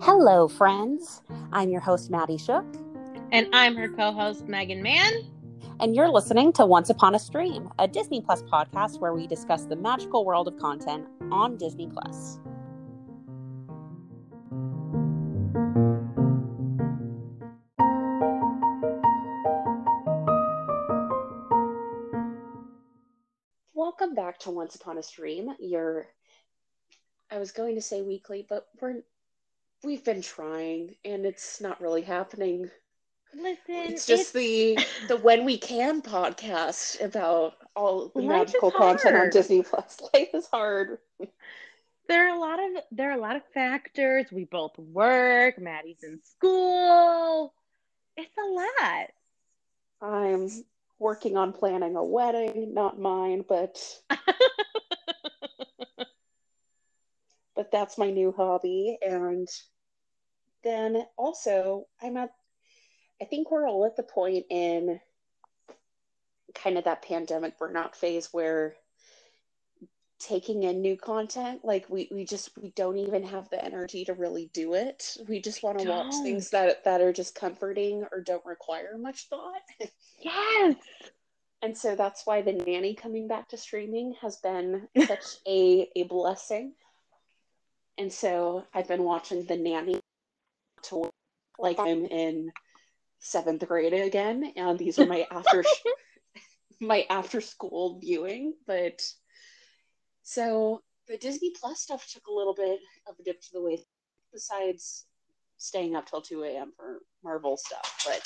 Hello, friends. I'm your host, Maddie Shook, And I'm her co host, Megan Mann. and you're listening to Once Upon a Stream, a Disney Plus podcast where we discuss the magical world of content on Disney Plus. Welcome back to Once Upon a Stream. Your I was going to say weekly, but we're we've been trying and it's not really happening. Listen, It's just the the when we can podcast about all the Life magical content on. Disney Plus. Life is hard. there are a lot of there are a lot of factors. We both work. Maddie's in school. It's a lot. I'm working on planning a wedding, not mine, but but that's my new hobby. And then also I'm at I think we're all at the point in kind of that pandemic burnout phase where taking in new content like we, we just we don't even have the energy to really do it we just want to watch things that that are just comforting or don't require much thought Yes. and so that's why the nanny coming back to streaming has been such a a blessing and so i've been watching the nanny to like i'm in seventh grade again and these are my after my after school viewing but so the disney plus stuff took a little bit of a dip to the way besides staying up till 2 a.m for marvel stuff but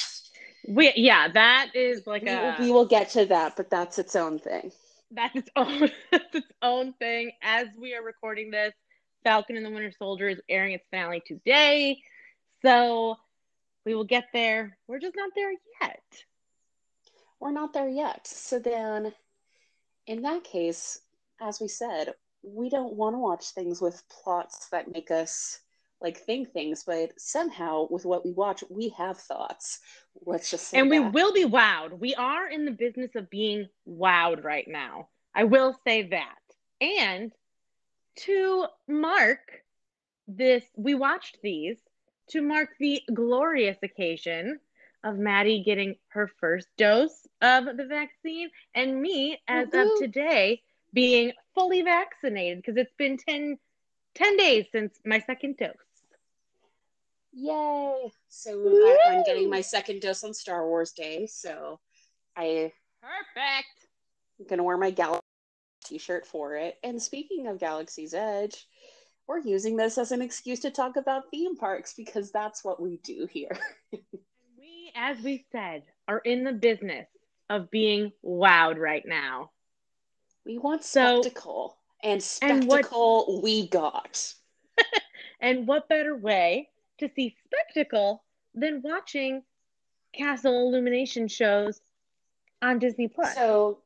We yeah, that is like we, a we will get to that but that's its own thing that's its own that's its own thing. As we are recording this, Falcon and the Winter Soldier is airing its finale today. So we will get there. We're just not there yet. we're not there yet. So then, in that case, as we said, we don't want to watch things with plots that make us like think things, but somehow with what we watch, we have thoughts. Let's just say and we that. will be wowed. We are in the business of being wowed right now. I will say that. And to mark this, we watched these to mark the glorious occasion of Maddie getting her first dose of the vaccine and me, as Woohoo. of today, being fully vaccinated because it's been 10, 10 days since my second dose. Yay! So I, I'm getting my second dose on Star Wars Day. So I Perfect. I'm gonna wear my Galaxy t-shirt for it. And speaking of Galaxy's Edge, we're using this as an excuse to talk about theme parks because that's what we do here. We, as we said, are in the business of being wowed right now. We want So- spectacle, and and what- spectacle we got. And what better way to see spectacle than watching castle illumination shows on Disney Plus? So,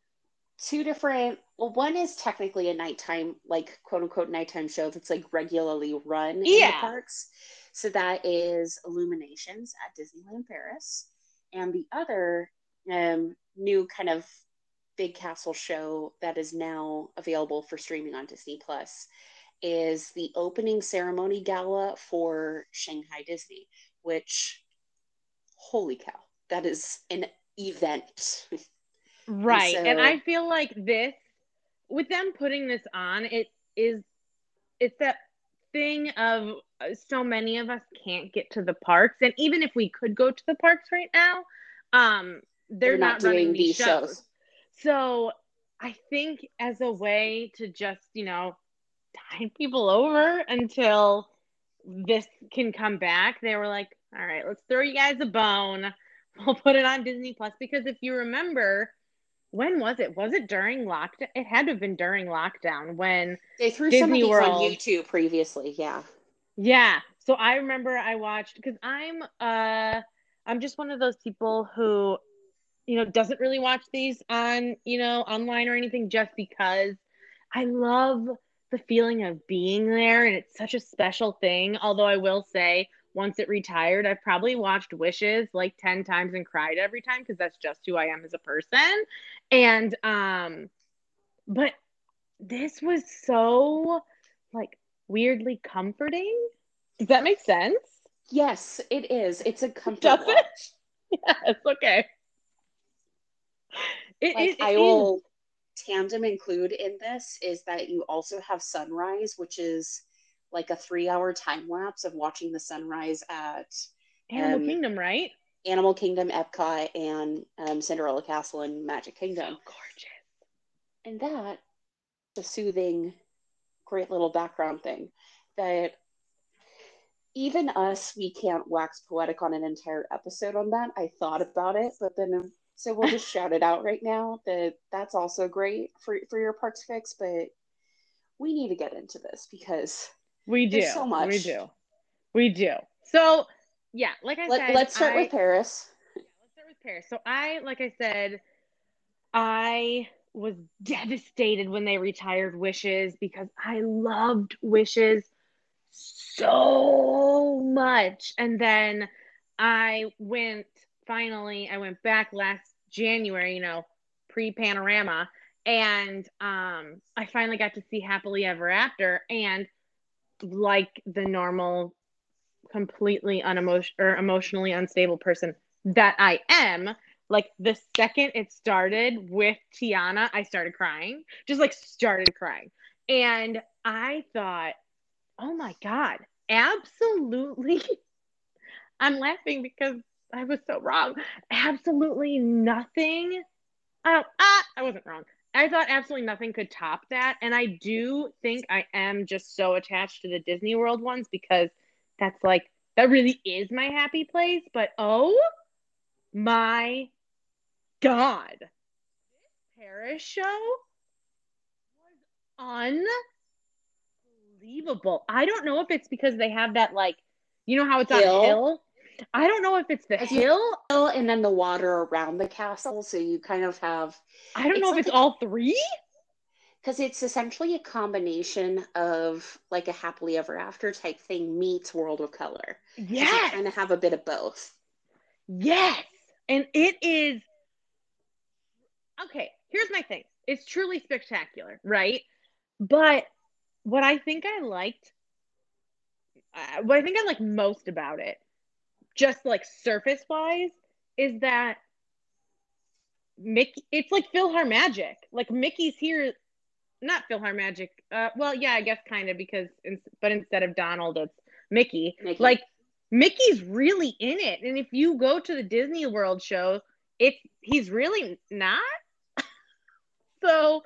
two different. Well, one is technically a nighttime, like quote unquote nighttime show that's like regularly run in the Yeah. parks. So that is Illuminations at Disneyland Paris, and the other um, new kind of big castle show that is now available for streaming on Disney Plus is the opening ceremony gala for Shanghai Disney, which holy cow, that is an event. right. And so- I feel like this, with them putting this on, it is, it's that thing of uh, so many of us can't get to the parks. And even if we could go to the parks right now, um, they're, not, running these shows. So I think as a way to just, you know, tide people over until this can come back, they were like, all right, let's throw you guys a bone. We'll put it on Disney Plus because if you remember, when was it? Was it during lockdown? It had to have been during lockdown when, They threw some of Disney these World. on YouTube previously, yeah. yeah. So I remember I watched because I'm uh I'm just one of those people who you know doesn't really watch these on you know online or anything just because I love the feeling of being there and it's such a special thing. Although I will say once it retired, I've probably watched Wishes like 10 times and cried every time because that's just who I am as a person. And um but this was so like weirdly comforting Does that make sense? Yes, it is. It's a comfort Does it? Yes, okay. It, Like it- it I is. will tandem include in this is that you also have sunrise, which is like a three-hour time lapse of watching the sunrise at Animal um, Kingdom, right? Animal Kingdom, Epcot, and um, Cinderella Castle and Magic Kingdom. So gorgeous. and that a soothing great little background thing that even us we can't wax poetic on an entire episode on that i thought about it but then so we'll just shout it out right now that that's also great for for your parks fix but we need to get into this because We do. There's so much. We do. We do. So, yeah, like I let, said, let's start I- with paris let's start with Paris. So I, like I said, I was devastated when they retired Wishes because I loved Wishes so much. And then I went finally, I went back last January, you know, pre panorama, and um I finally got to see Happily Ever After and like the normal completely unemotion or emotionally unstable person that I am, like the second it started with Tiana, I started crying. Just like started crying. And I thought, oh my God, absolutely. I'm laughing because I was so wrong. Absolutely nothing. Oh, ah, I wasn't wrong. I thought absolutely nothing could top that. And I do think I am just so attached to the Disney World ones because that's like, that really is my happy place. But oh my God. This Paris show was unbelievable. I don't know if it's because they have that, like, you know how it's on a hill? I don't know if it's the you- hill. and then the water around the castle so you kind of have I don't know if like it's a- all three. because it's essentially a combination of like a happily ever after type thing meets world of Color. Yes. kind of have a bit of both Yes. And it is okay. Here's my thing it's truly spectacular, right? But what I think I liked, uh, what I think I like most about it, just like surface wise, is that Mickey, it's like PhilharMagic. Like Mickey's here, not PhilharMagic. Uh, well, yeah, I guess kind of because, in, but instead of Donald, it's Mickey. Mickey. Like Mickey's really in it, and if you go to the Disney World show, it's he's really not. so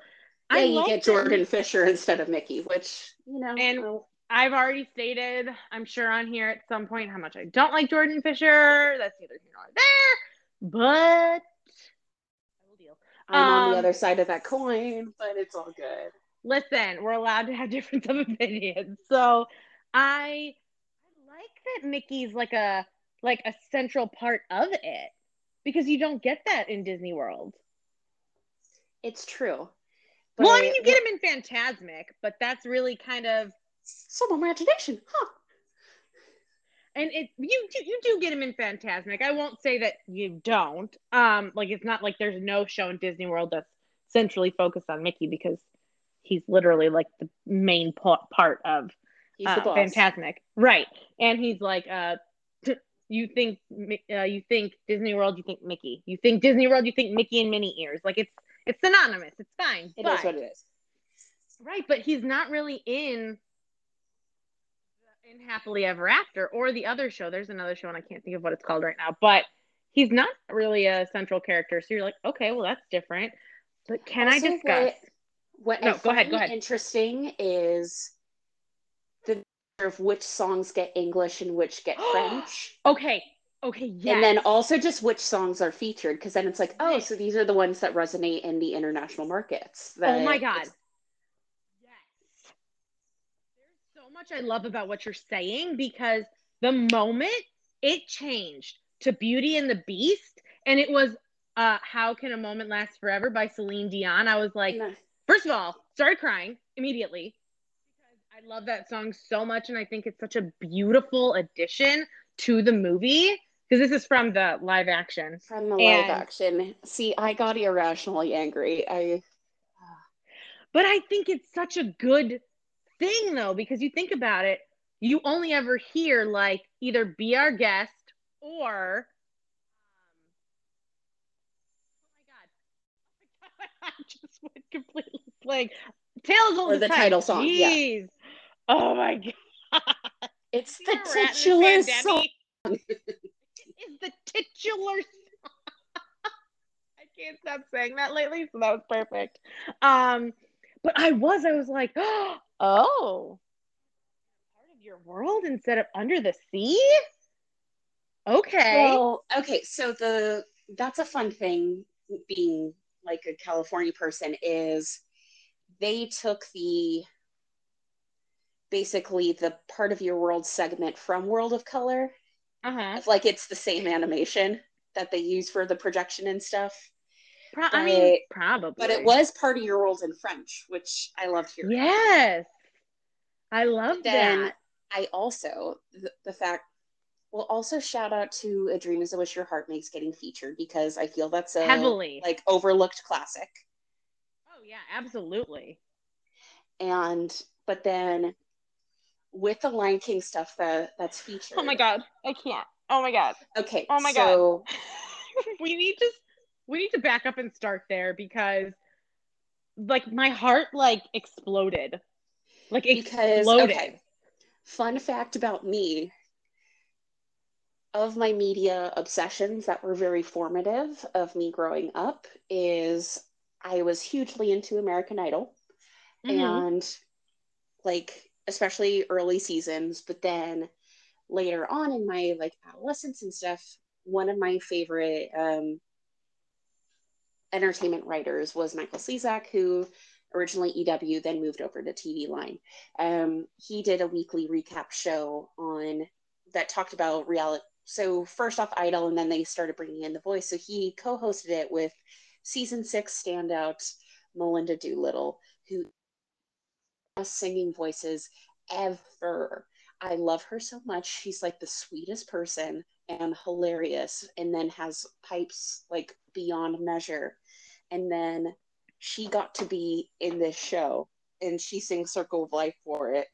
yeah I you get jordan fisher instead of mickey which you know And- well, I've already stated, I'm sure on here at some point, how much I don't like Jordan Fisher. That's neither here nor there. But I will deal. i'm on um, the other side of that coin but it's all good Listen, we're allowed to have difference of opinions. So I I like that Mickey's like a like a central part of it because you don't get that in Disney World. it's true well, I mean, you get him in Phantasmic, but that's really kind of some imagination huh and it you do you do get him in Phantasmic. I won't say that you don't. Um, like it's not like there's no show in Disney World that's centrally focused on Mickey because he's literally like the main pa- part of he's uh, the boss Phantasmic, right? And he's like, uh, you think uh, you think Disney World, you think Mickey. You think Disney World, you think Mickey and Minnie ears. Like it's it's synonymous. It's fine. It but, is what it is Right, but he's not really in in Happily Ever After or the other show. There's another show and I can't think of what it's called right now, but he's not really a central character. So you're like, okay, well that's different. But can I Also, discuss? what No, I go ahead, go ahead. interesting is the of which songs get english and which get french Okay, okay, yes. And then also just which songs are featured, because then it's like, oh, so these are the ones that resonate in the international markets. Oh my God. it's- Yes. There's so much I love about what you're saying because the moment it changed to Beauty and the Beast and it was uh How Can a Moment Last Forever by Celine Dion, I was like, and, uh, first of all, started crying immediately because I love that song so much and I think it's such a beautiful addition to the movie because this is from the live action. from the live action. See, I got irrationally angry. I But I think it's such a good thing though, because you think about it, you only ever hear like either be our guest or um, oh my god, I just went completely blank. Tales of Or the Time. title song, yeah. Jeez. Oh my god. It's the know, Rat in the titular song. It's the titular song. I can't stop saying that lately, so that was perfect. Um, but I was, I was like, oh, part of your world instead of under the sea. Okay. Well, okay, so the that's a fun thing being like a California person is they took the basically the part of your world segment from World of Color. uh huh. It's like it's the same animation that they use for the projection and stuff. Pro- I mean, probably. But it was part of your world in French, which I loved hearing. Yes. I love that. I also the, the fact well also shout out to A Dream is a Wish Your Heart Makes getting featured because I feel that's a Heavily. like overlooked classic. oh yeah, absolutely. And but then with the Lion King stuff that that's featured. Oh my god, I can't. Oh my god. Okay. Oh my so, we need to we need to back up and start there because like my heart like exploded. Like Because exploded. okay. Fun fact about me of my media obsessions that were very formative of me growing up is I was hugely into American Idol. Mhm. and like especially early seasons but then later on in my like adolescence and stuff one of my favorite um entertainment writers was michael Slezak, who originally ew then moved over to tv line um he did a weekly recap show on that talked about reality so first off idol and then they started bringing in the voice so he co-hosted it with season six standout melinda doolittle who singing voices ever. I love her so much. She's like the sweetest person and hilarious, and then has pipes like beyond measure. And then she got to be in this show, and she sings Circle of Life for it.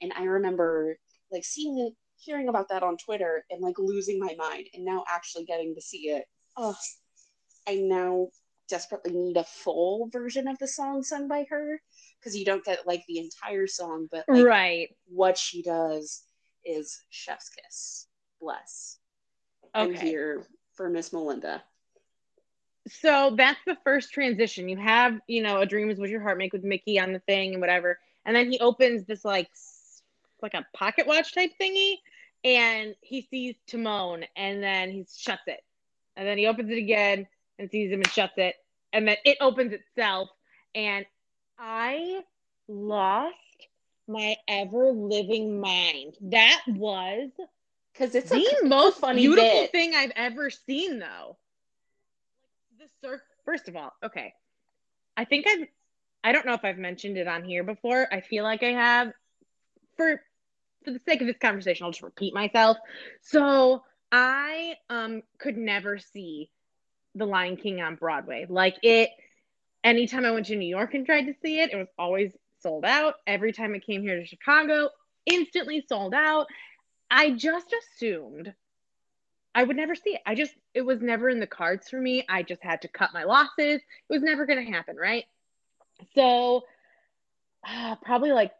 And I remember like seeing it, hearing about that on Twitter, and like losing my mind, and now actually getting to see it. Oh, I now desperately need a full version of the song sung by her because you don't get like the entire song, but like right. what she does is chef's kiss. Bless. I'm here for Miss Melinda. So that's the first transition. You have, you know, a dream is what your heart make with Mickey on the thing and whatever. And then he opens this like like a pocket watch type thingy and he sees Timon and then he shuts it. And then he opens it again and sees him and shuts it. And then it opens itself. And I lost my ever living mind. That was Because it's the most funny beautiful bit. thing I've ever seen, though. The cir- First of all, okay, I think I've. I don't know if I've mentioned it on here before. I feel like I have. For for the sake of this conversation, I'll just repeat myself. So I um could never see The Lion King on Broadway. Like it. Anytime I went to New York and tried to see it, it was always sold out. Every time it came here to Chicago, instantly sold out. I just assumed I would never see it. I just, it was never in the cards for me. I just had to cut my losses. It was never going to happen, right? So, uh, probably like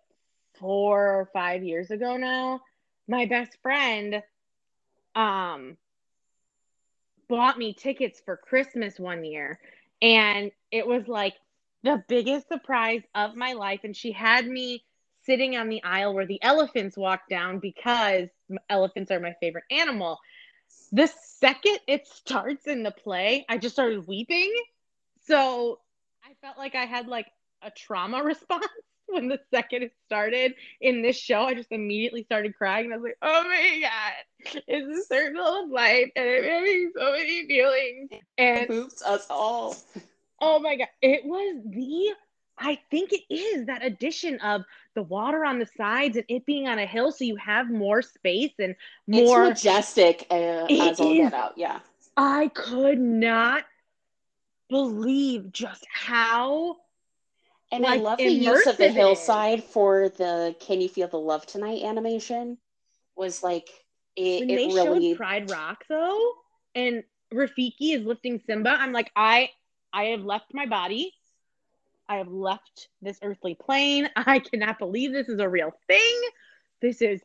four or five years ago now, my best friend um, bought me tickets for Christmas one year. And it was like the biggest surprise of my life. And she had me sitting on the aisle where the elephants walk down because elephants are my favorite animal. The second it starts in the play, I just started weeping. So I felt like I had like a trauma response when the second it started in this show. I just immediately started crying and I was like, oh my God, it's a circle of life and it made me so many feelings. It And moves us all. Oh my god, it was the I think it is that addition of the water on the sides and it being on a hill so you have more space and more It's majestic uh, It as all is. Yeah. I could not believe just how And I love the use of the immersive it is. hillside for the "Can You Feel the Love Tonight" animation. Was like it, when it they really showed Pride Rock though, and Rafiki is lifting Simba, I'm like, I I have left my body. I have left this earthly plane. I cannot believe this is a real thing. This is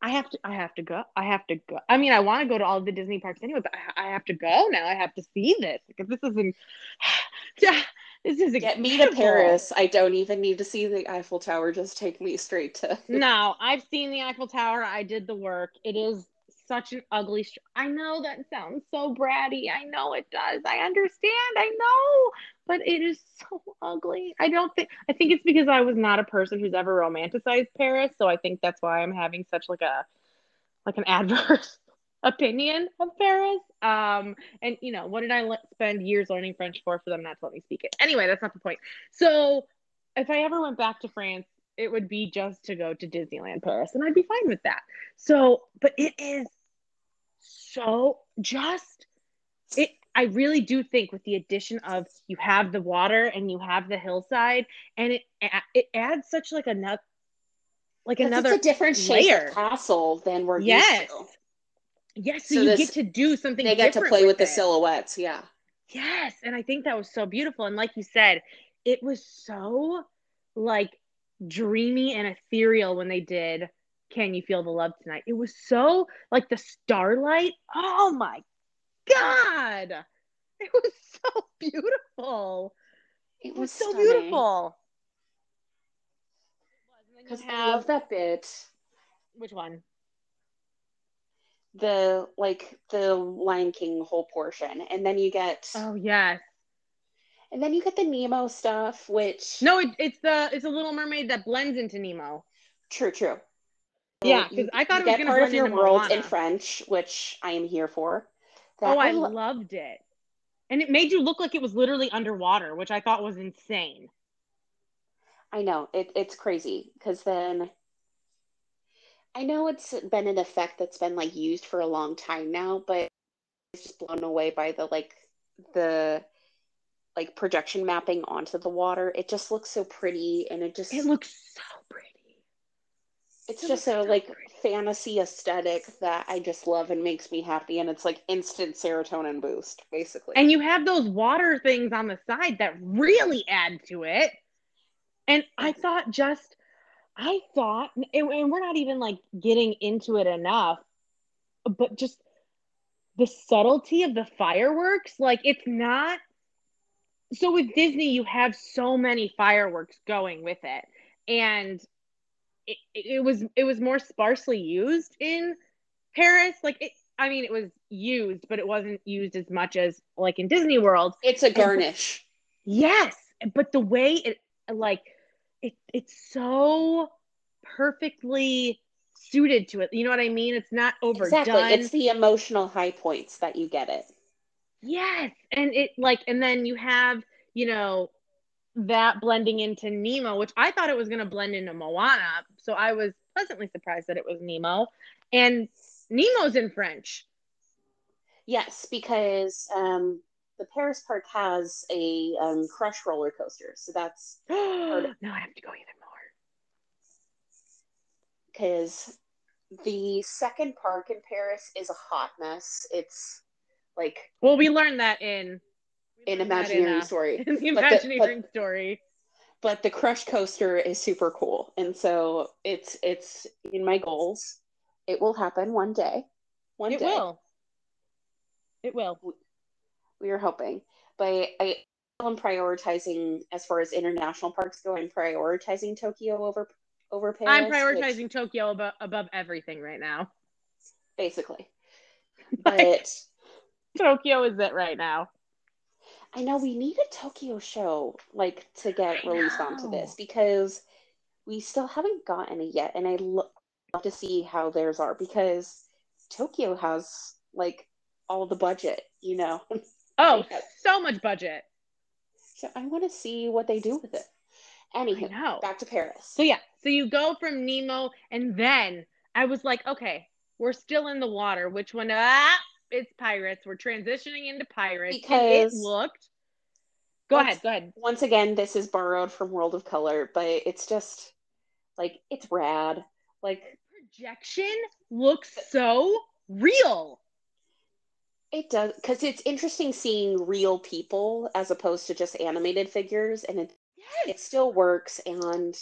I have to I have to go. I have to go. I mean, I want to go to all the Disney parks anyway, but I, I have to go now. I have to see this. Because this isn't Yeah, this is get me to. Paris. I don't even need to see the Eiffel Tower. Just take me straight to. No, I've seen the Eiffel Tower. I did the work. It is such an ugly. I know that sounds so bratty. I know it does. I understand. I know, but it is so ugly. I don't think. I think it's because I was not a person who's ever romanticized Paris, so I think that's why I'm having such like a like an adverse opinion of Paris. Um, and you know, what did I le- spend years learning French for for them not to let me speak it? Anyway, that's not the point. So, if I ever went back to France, it would be just to go to Disneyland Paris, and I'd be fine with that. So, but it is so just it. I really do think with the addition of you have the water and you have the hillside, and it it adds such like a nut, like another it's a different shape layer. of castle than we're Yes. used to. Yes, so, So you this- get to do something. They get to play with the silhouettes. Yeah. Yes, and I think that was so beautiful. And like you said, it was so like dreamy and ethereal when they did Can You Feel the Love Tonight? It was so like the starlight. Oh my God. It was so beautiful. It It was was so stunning. beautiful. Because You I have- love that bit. which one? The like the Lion King whole portion, and then you get Oh yes. and then you get the Nemo stuff, which No, it, it's the it's a Little Mermaid that blends into Nemo. true, true. Yeah, 'cause I thought you it was get gonna part of your into world in French, which I am here for. That Oh, I lo- loved it. And it made you look like it was literally underwater, which I thought was insane. I know it, it's crazy because then I know it's been an effect that's been like used for a long time now, but it's just blown away by the like the like projection mapping onto the water. It just looks so pretty and it just It looks so pretty. It's just a like fantasy aesthetic that I just love and makes me happy and it's like instant serotonin boost basically. And you have those water things on the side that really add to it. And I mm-hmm. thought just, I thought, and, and we're not even like getting into it enough, but just the subtlety of the fireworks. Like it's not. So with Disney, you have so many fireworks going with it, and it, it was it was more sparsely used in Paris. Like it, I mean, it was used, but it wasn't used as much as like in Disney World. it's a garnish. Yes, but the way it like it it's so perfectly suited to it. You know what I mean? It's not overdone. Exactly. It's the emotional high points that you get it. Yes, and it like and then you have, you know, that blending into Nemo, which I thought it was going to blend into Moana, so I was pleasantly surprised that it was Nemo. And Nemo's in French. Yes, because um, the Paris park has a um, crush roller coaster, so that's now I have to go even more. because the second park in Paris is a hot mess. It's like Well, we learned that in an imaginary story, in the But the- story. but the crush coaster is super cool, and so it's it's in my goals. It will happen one day. One It day. will. It will. we are hoping. But I am prioritizing as far as international parks go. I'm prioritizing Tokyo over over Paris. I'm which- prioritizing Tokyo above, above everything right now. basically. But Tokyo is it right now. I know we need a Tokyo show like to get I released onto this because we still haven't gotten it yet, and I lo- love to see how theirs are because Tokyo has like all the budget, you know. Oh, so much budget. so I want to see what they do with it. Anywho, know. back to Paris. So yeah, so you go from Nemo, and then I was like, okay, we're still in the water. Which one? Ah, it's pirates. We're transitioning into pirates. and it looked. Go Once- ahead. Go ahead. Once again, this is borrowed from World of Color, but it's just like it's rad. Like Projection looks so real. it does because it's interesting seeing real people as opposed to just animated figures, and it it still works. And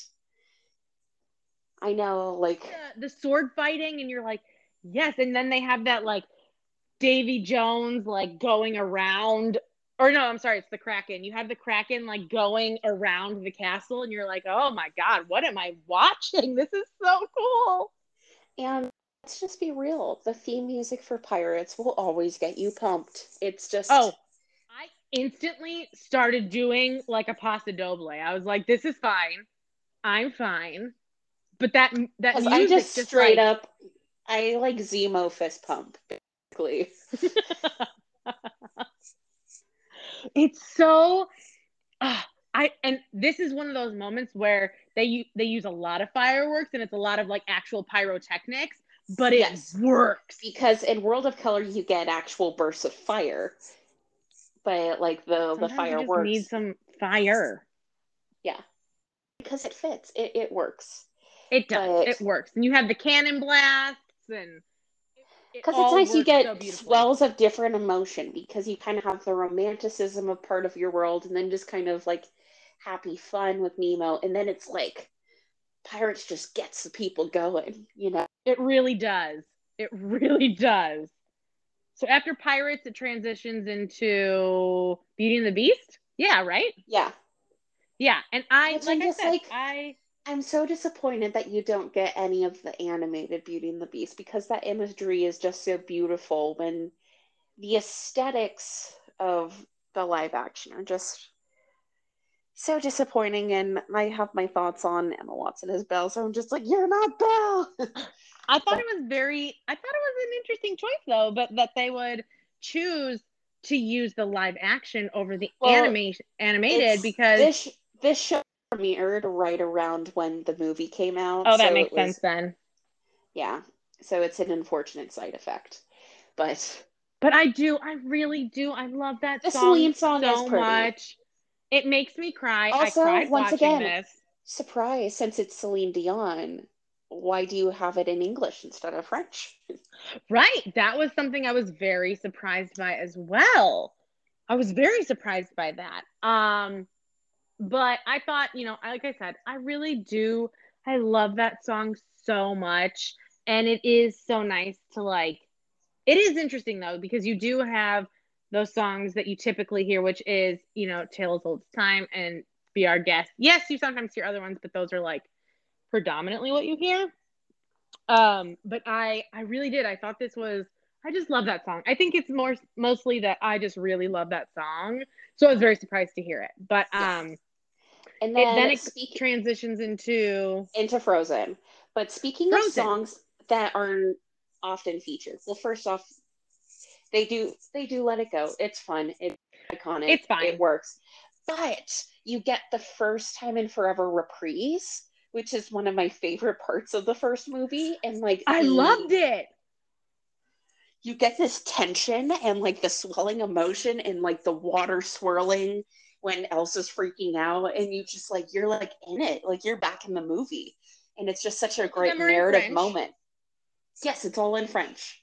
I know, like the, the sword fighting and you're like yes and then they have that like davy jones like going around or no i'm sorry it's the kraken. You have the kraken like going around the castle and you're like oh my god what am i watching? This is so cool. And let's just be real. The theme music for Pirates will always get you pumped. It's just oh i instantly started doing like a pasta doble. I was like this is fine. I'm fine. But that that music I just just straight like, up I like Zemo fist pump basically. it's so ah, I and this is one of those moments where they they use a lot of fireworks and it's a lot of like actual pyrotechnics, but it Yes. works. Because in World of Color you get actual bursts of fire. But like the the Sometimes you just fireworks need some fire. Yeah, because it fits. It it works. It does. But- It works. And you have the cannon blasts and it- it Because all it's nice you get so swells of different emotion because you kind of have the romanticism of part of your world and then just kind of like happy fun with Nemo. And then it's like Pirates just gets the people going, you know? It really does. It really does. So after Pirates, it transitions into Beauty and the Beast. Yeah, right. Yeah. Yeah, and I like I just said, like- I I'm so disappointed that you don't get any of the animated Beauty and the Beast because that imagery is just so beautiful when the aesthetics of the live action are just so disappointing and I have my thoughts on Emma Watson as Belle, so I'm just like, You're not Belle! I thought it was very I thought it was an interesting choice though, but that they would choose to use the live action over the Well, animation animated because this this show premiered right around when the movie came out. oh that so makes was- sense then. Yeah. So it's an unfortunate side effect. But But I do, I really do. I love that The song, Celine song is so much. It makes me cry. Also, I cried once again, this. surprise, since it's Celine Dion, why do you have it in English instead of French? Right. That was something I was very surprised by as well. I was very surprised by that. Um, but I thought, you know, like I said, I really do. I love that song so much. And it is so nice to like, it is interesting though, because you do have those songs that you typically hear, which is, you know, Tales Old Time and Be Our Guest. Yes, you sometimes hear other ones, but those are like predominantly what you hear. Um, but I I really did. I thought this was I just love that song. I think it's more mostly that I just really love that song. So I was very surprised to hear it. But um And it, then, then it speak transitions into into Frozen. But speaking Frozen. of songs that aren't often featured, well, first off, they do they do let it go. It's fun. It's iconic. It's fine. It works. But you get the first time in forever reprise, which is one of my favorite parts of the first movie. And like I the- loved it. you get this tension and like the swelling emotion and like the water swirling when Elsa's freaking out and you just like you're like in it like you're back in the movie. And it's just such a great in narrative moment. Yes it's all in French.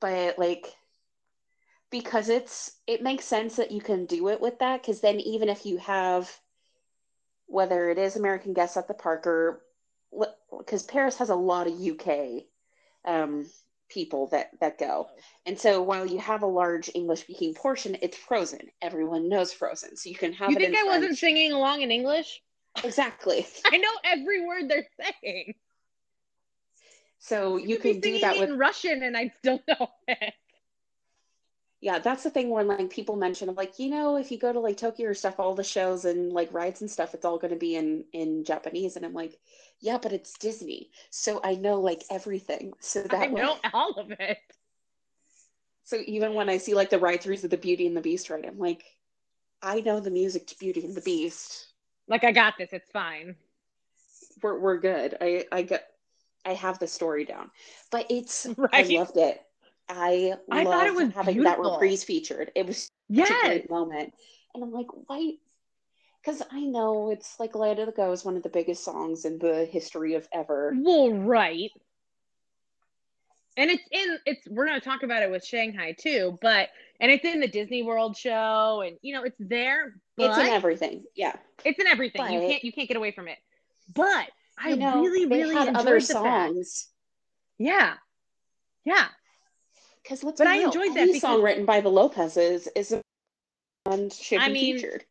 But like because it's it makes sense that you can do it with that because then even if you have whether it is American guests at the park or because Paris has a lot of UK um, people that that go. And so while you have a large English speaking portion, it's Frozen. Everyone knows Frozen. So you can have You think in I wasn't singing along in English? Exactly. I know every word they're saying. So you be can do that it with in Russian and I'd still know it. Yeah, that's the thing when like people mention of like, you know, if you go to like Tokyo or stuff, all the shows and like rides and stuff, it's all gonna be in in Japanese. And I'm like, yeah, but it's Disney. So I know like everything. So that I way- know all of it. So even when I see like the ride throughs of the Beauty and the Beast ride, I'm like, I know the music to Beauty and the Beast. Like I got this. It's fine. We're we're good. I I get I have the story down. But it's Right. I loved it. I I thought it was having that reprise featured. It was such a great moment. And I'm like, why? Because I know it's like Let It Go is one of the biggest songs in the history of ever. Well, right. And it's in it's we're gonna talk about it with Shanghai too, but and it's in the Disney World show and you know it's there. it's in everything. Yeah. It's in everything. But, you can't you can't get away from it. But I know, really, really had other songs. Fact. Yeah. Yeah. Because let's but I enjoyed that because, song written by the Lopez's is and should I be mean, featured.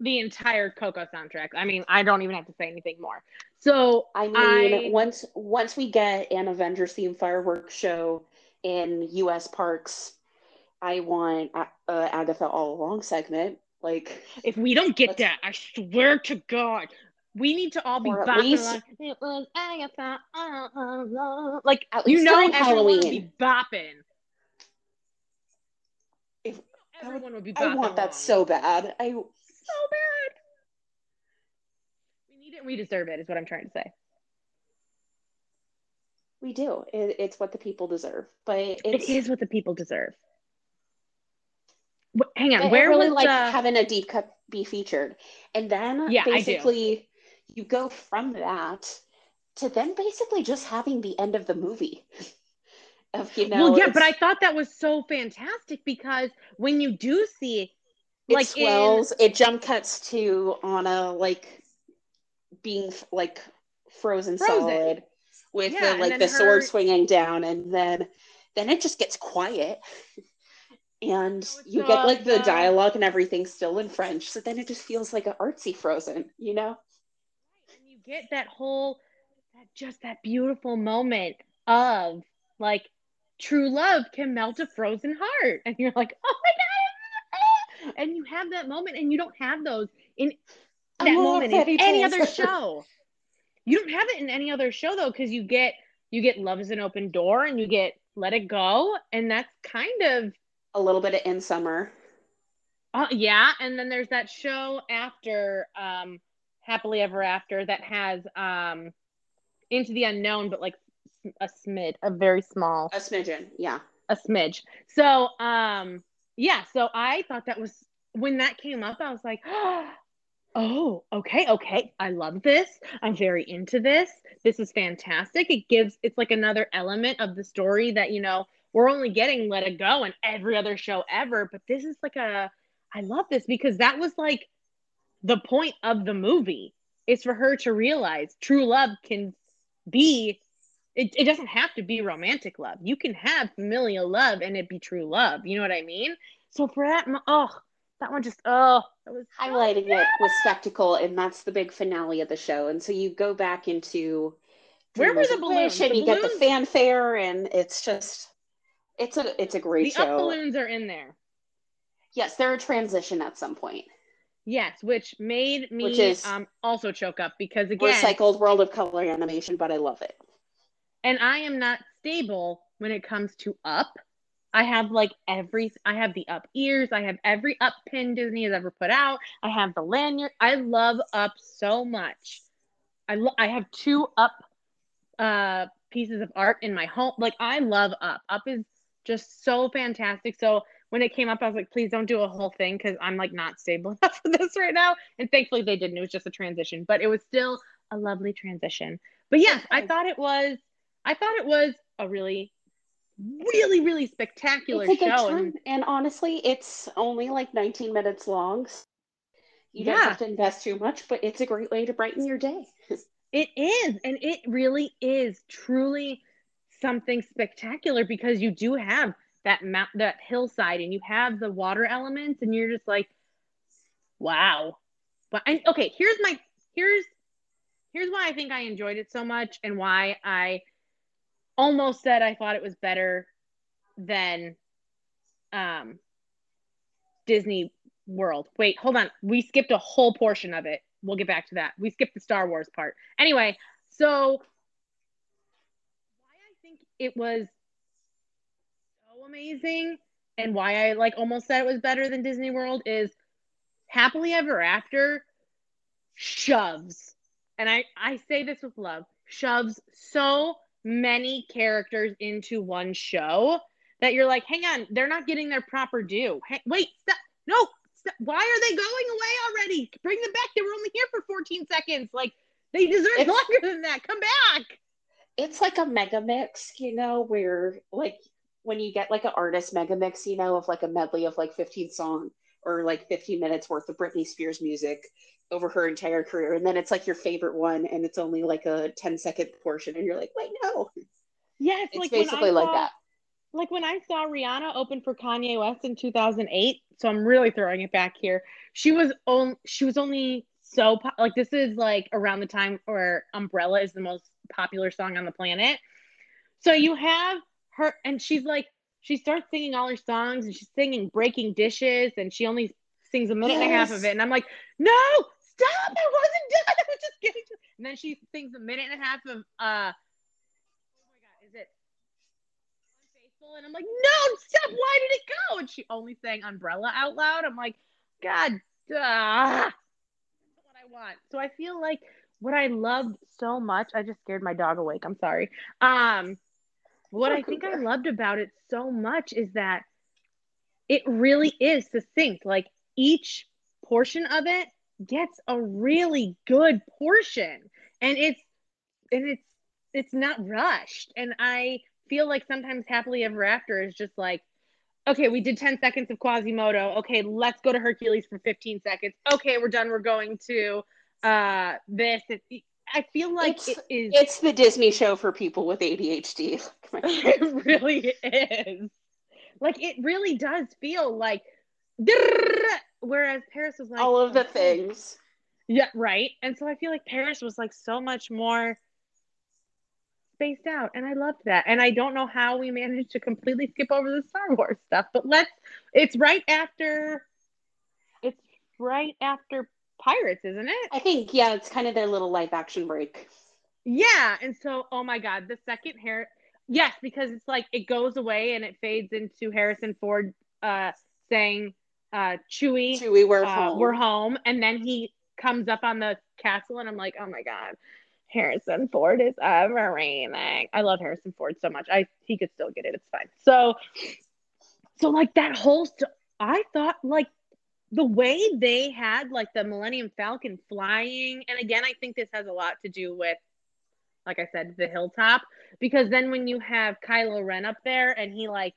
The entire Coco soundtrack. I mean, I don't even have to say anything more. So I mean, I, once once we get an Avengers themed fireworks show in U.S. parks, I want uh, Agatha all along segment. Like, if we don't get that, I swear to God, we need to all be bopping least, It was Agatha all along. Like, you know, Halloween be bopping. If everyone would be bopping I want that so bad. I so bad. We need it. We deserve it. Is what I'm trying to say. We do. It, it's what the people deserve. But it is what the people deserve. Hang on, I where really was like uh... having a deep cut be featured, and then yeah, basically you go from that to then basically just having the end of the movie. of you know, well, yeah, but I thought that was so fantastic because when you do see, like, it swells, in... it jump cuts to Anna like being like frozen, frozen. solid with yeah, the like the her... sword swinging down, and then then it just gets quiet. and oh, you get like the dialogue and everything still in French. So then it just feels like an artsy Frozen, you know? And you get that whole, that just that beautiful moment of like true love can melt a frozen heart, and you're like, oh my god, and you have that moment, and you don't have those in that moment in any other show. You don't have it in any other show though, because you get you get love is an open door, and you get let it go, and that's kind of a little bit of in summer. Uh, yeah, and then there's that show after um, Happily Ever After that has um, Into the Unknown, but like a smid, a very small, a smidgen, yeah, a smidge. So, um, yeah, so I thought that was when that came up, I was like, oh, okay, okay, I love this. I'm very into this. This is fantastic. It gives it's like another element of the story that you know we're only getting Let It Go in every other show ever. But this is like a, I love this because that was like the point of the movie is for her to realize true love can be, it, it doesn't have to be romantic love. You can have familial love and it be true love. You know what I mean? So for that, oh, that one just oh it was highlighting it with spectacle and that's the big finale of the show and so you go back into where were the balloons and the you balloons? get the fanfare and it's just it's a it's a great the show. Up balloons are in there. Yes, they're a transition at some point. Yes, which made me which is um, also choke up because again recycled world of color animation, but I love it. And I am not stable when it comes to up. I have like every I have the up ears, I have every up pin Disney has ever put out. I have the lanyard. I love up so much. I lo- I have two up uh pieces of art in my home. Like I love up. Up is just so fantastic. So when it came up, I was like, please don't do a whole thing because I'm like not stable enough for this right now. And thankfully they didn't. It was just a transition, but it was still a lovely transition. But yes, I thought it was I thought it was a really mm. really really spectacular show and, and honestly it's only like 19 minutes long you yeah. don't have to invest too much but it's a great way to brighten your day. It is and it really is truly something spectacular because you do have that mount that hillside and you have the water elements and you're just like wow. But and okay here's my here's here's why i think i enjoyed it so much and why i almost said i thought it was better than um disney world. Wait hold on. We skipped a whole portion of it. We'll get back to that. We skipped the star wars part. Anyway so why I think it was so amazing and why I like almost said it was better than Disney World is happily ever after shoves. And I I say this with love shoves so many characters into one show that you're like hang on they're not getting their proper due hey, wait stop no st- why are they going away already? Bring them back. They were only here for 14 seconds. Like they deserve It's- longer than that. Come back. It's like a mega mix, you know, where like when you get like an artist mega mix, you know, of like a medley of like 15 song or like 15 minutes worth of Britney Spears music over her entire career. And then it's like your favorite one and it's only like a 10 second portion. And you're like, wait, no. Yes, It's like basically like saw- that. like when I saw Rihanna open for Kanye West in 2008, so I'm really throwing it back here. She was only, she was only so po- like this is like around the time where Umbrella is the most popular song on the planet. So you have her and she's like she starts singing all her songs and she's singing Breaking Dishes and she only sings a minute and a half of it. And I'm like, "No, stop. I wasn't done. I was just getting to And then she sings a minute and a half of uh Oh my god, is it unfaithful? And i'm like no stop. Why did it go? And she only sang umbrella out loud. I'm like god ah, that's what i want. So i feel like what i loved so much i just scared my dog awake. I'm sorry. Um what i think i loved about it so much is that it really is succinct. Like each portion of it gets a really good portion. And it's and it's it's not rushed. And i feel like sometimes happily ever after is just like okay we did 10 seconds of quasimodo. Okay let's go to hercules for 15 seconds. Okay we're done. We're going to uh this i feel like It's- it is It's the Disney show for people with ADHD. it really is like it really does feel like whereas paris was like All of the things. Yeah, right. And so I feel like Paris was like so much more spaced out, and I loved that. And I don't know how we managed to completely skip over the Star Wars stuff, but let's. It's right after. It's right after Pirates, isn't it? I think, yeah, it's kind of their little live action break. Yeah. And so, oh my God, the second hair. Yes, because it's like it goes away and it fades into Harrison Ford uh, saying, uh, "Chewie, Chewie, we're uh, home. we're home and then he comes up on the castle and i'm like oh my god harrison ford is everything i love harrison ford so much i he could still get it it's fine so so like that whole st- i thought like the way they had like the millennium falcon flying and again i think this has a lot to do with like i said the hilltop because then when you have kylo ren up there and he like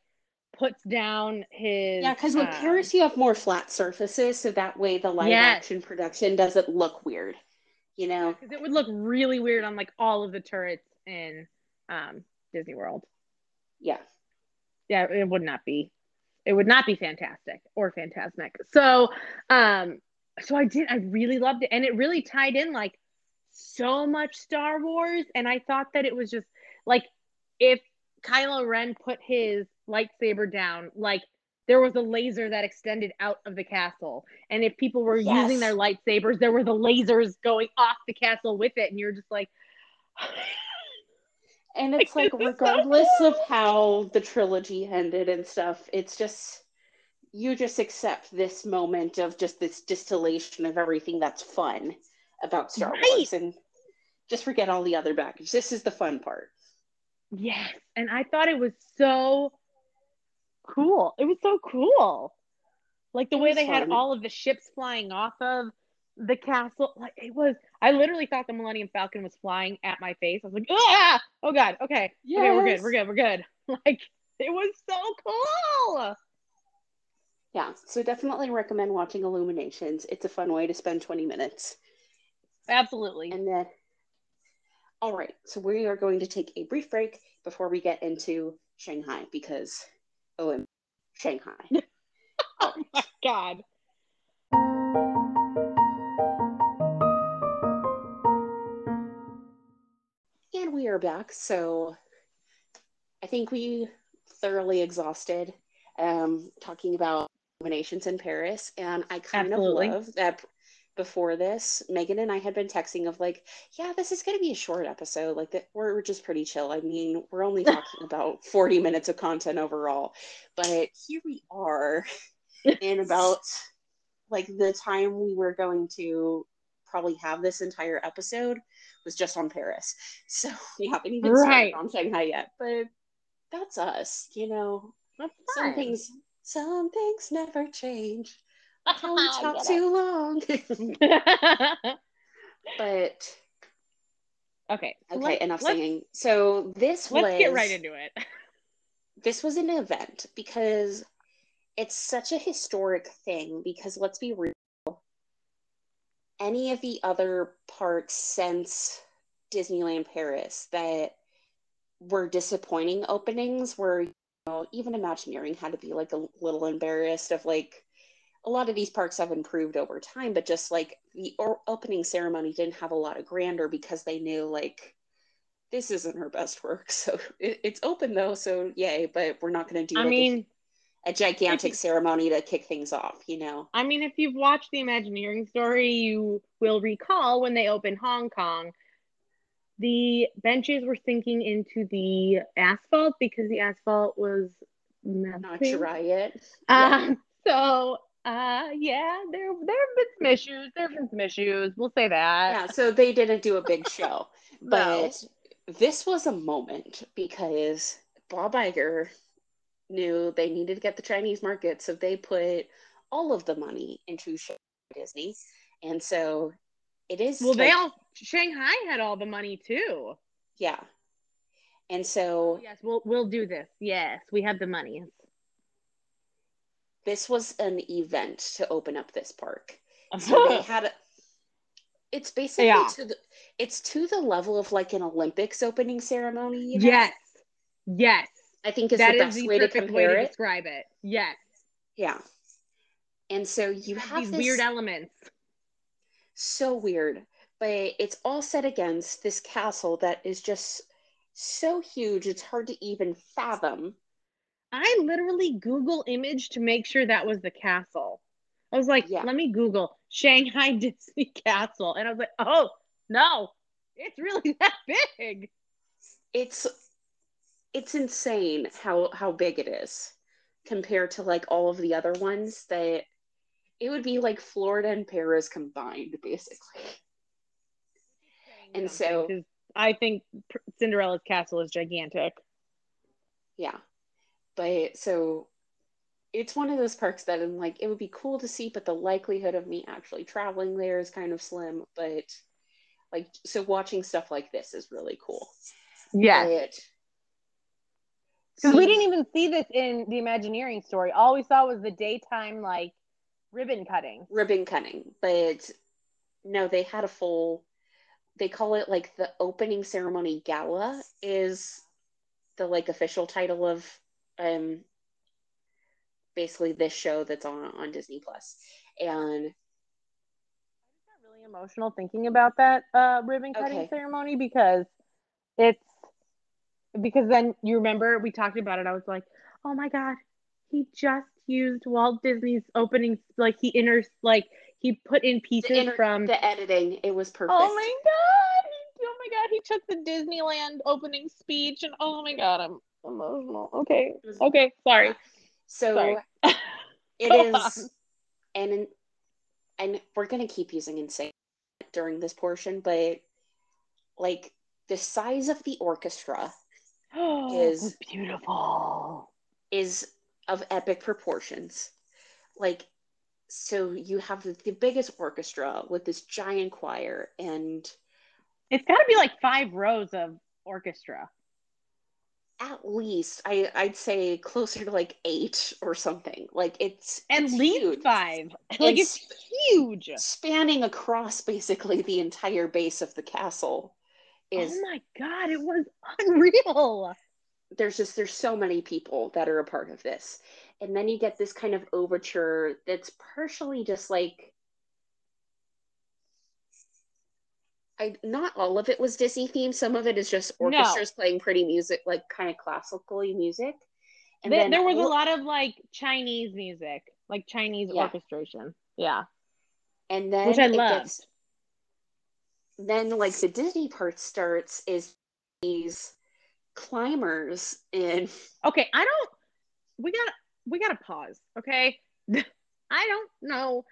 puts down his Yeah, because with um, Paris, you have more flat surfaces, so that way the live Yes. action production doesn't look weird. You know? because it would look really weird on like all of the turrets in um, Disney World. Yeah. Yeah, it would not be. It would not be fantastic or Fantasmic. So, um, so I did. I really loved it, and it really tied in like so much Star Wars. And I thought that it was just like if Kylo Ren put his lightsaber down, like there was a laser that extended out of the castle. And if people were Yes. using their lightsabers, there were the lasers going off the castle with it. And you're just like, And it's like, This is so regardless of how the trilogy ended and stuff, it's just, you just accept this moment of just this distillation of everything that's fun about Star Right. Wars and just forget all the other baggage. This is the fun part. yes. And I thought it was so cool. It was so cool. Like the It way they had all of the ships flying off of the castle. Like it was, I literally thought the Millennium Falcon was flying at my face. I was like, ah, oh God, okay. Okay, we're good, we're good, we're good. Like it was so cool. Yeah, so definitely recommend watching Illuminations. It's a fun way to spend 20 minutes. Absolutely. And then, all right, so we are going to take a brief break before we get into Shanghai because, oh, Shanghai. oh my God. Back. So I think we thoroughly exhausted um, talking about Illuminations in Paris. And I kind Absolutely. of love that before this, Megan and I had been texting of like, yeah, this is going to be a short episode. Like that, we're, we're just pretty chill. I mean, we're only talking about 40 minutes of content overall, but here we are in about like the time we were going to probably have this entire episode was just on Paris. So we haven't even Right. started on Shanghai yet, but that's us, you know. That's Some fine. things some things never change. Don't talk Get too long. but okay. okay, let's- enough let's, singing. So this Let's was get right into it. this was an event because it's such a historic thing because let's be real any of the other parks since disneyland paris that were disappointing openings were you know even imagineering had to be like a little embarrassed of like a lot of these parks have improved over time but just like the or- opening ceremony didn't have a lot of grandeur because they knew like this isn't her best work. So it, it's open though so yay but we're not going to do I like, mean, a gigantic ceremony to kick things off, you know? I mean, if you've watched the Imagineering story, you will recall when they opened Hong Kong, the benches were sinking into the asphalt because the asphalt was Not try it. Um, so, uh, yeah, there there have been some issues. There have been some issues. We'll say that. Yeah, so they didn't do a big show. No. But this was a moment because Bob Iger knew they needed to get the Chinese market, so they put all of the money into Shanghai Disney. And so it is Well, they all Shanghai had all the money too. yeah. And so oh, Yes, we'll we'll do this. Yes, we have the money. this was an event to open up this park. So they had a, it's basically Yeah. to the it's to the level of like an Olympics opening ceremony. you know? yes, yes. I think is That the is best the way to perfect way compare to it. describe it. Yes. Yeah. And so you have these this weird elements. so weird, but it's all set against this castle that is just so huge it's hard to even fathom. I literally Google image to make sure that was the castle. I was like, Yeah. let me Google Shanghai Disney Castle. And I was like, oh, no, it's really that big. It's it's insane how how big it is compared to like all of the other ones that it would be like Florida and Paris combined basically. And so- I think Cinderella's castle is gigantic. Yeah. But so it's one of those parks that I'm like, it would be cool to see, but the likelihood of me actually traveling there is kind of slim. But like, so watching stuff like this is really cool. Yeah. But Because we didn't even see this in the Imagineering story. All we saw was the daytime, like, ribbon cutting. ribbon cutting, but no, they had a full. They call it like the opening ceremony gala is the like official title of um basically this show that's on on Disney Plus, and I just got really emotional thinking about that uh, ribbon cutting Okay. ceremony because it's because then you remember we talked about it. I was like, oh my god, he just used Walt Disney's opening, like he inter like he put in pieces the, inter- from. the editing it was perfect. oh my god! He, oh my god! He took the Disneyland opening speech, and oh my god, I'm emotional. Okay, okay, sorry. So Sorry. it Go and and we're gonna keep using insane during this portion, but like the size of the orchestra Oh, is is- beautiful. is of epic proportions. Like, so you have the, the biggest orchestra with this giant choir, and It's got to be like five rows of orchestra. at least I I'd say closer to like eight or something. Like it's At it's least huge. five. Like it's huge. spanning across basically the entire base of the castle. Is oh my god, it was unreal. there's just there's so many people that are a part of this and then you get this kind of overture that's partially just like I not all of it was Disney themed. Some of it is just No. orchestras playing pretty music, like kind of classically music. And There, then there was a lot of like Chinese music, like Chinese Yeah. orchestration. Yeah. and then which I loved. gets- then like the Disney part starts is these climbers in Okay, I don't we got we got to pause, okay? I don't know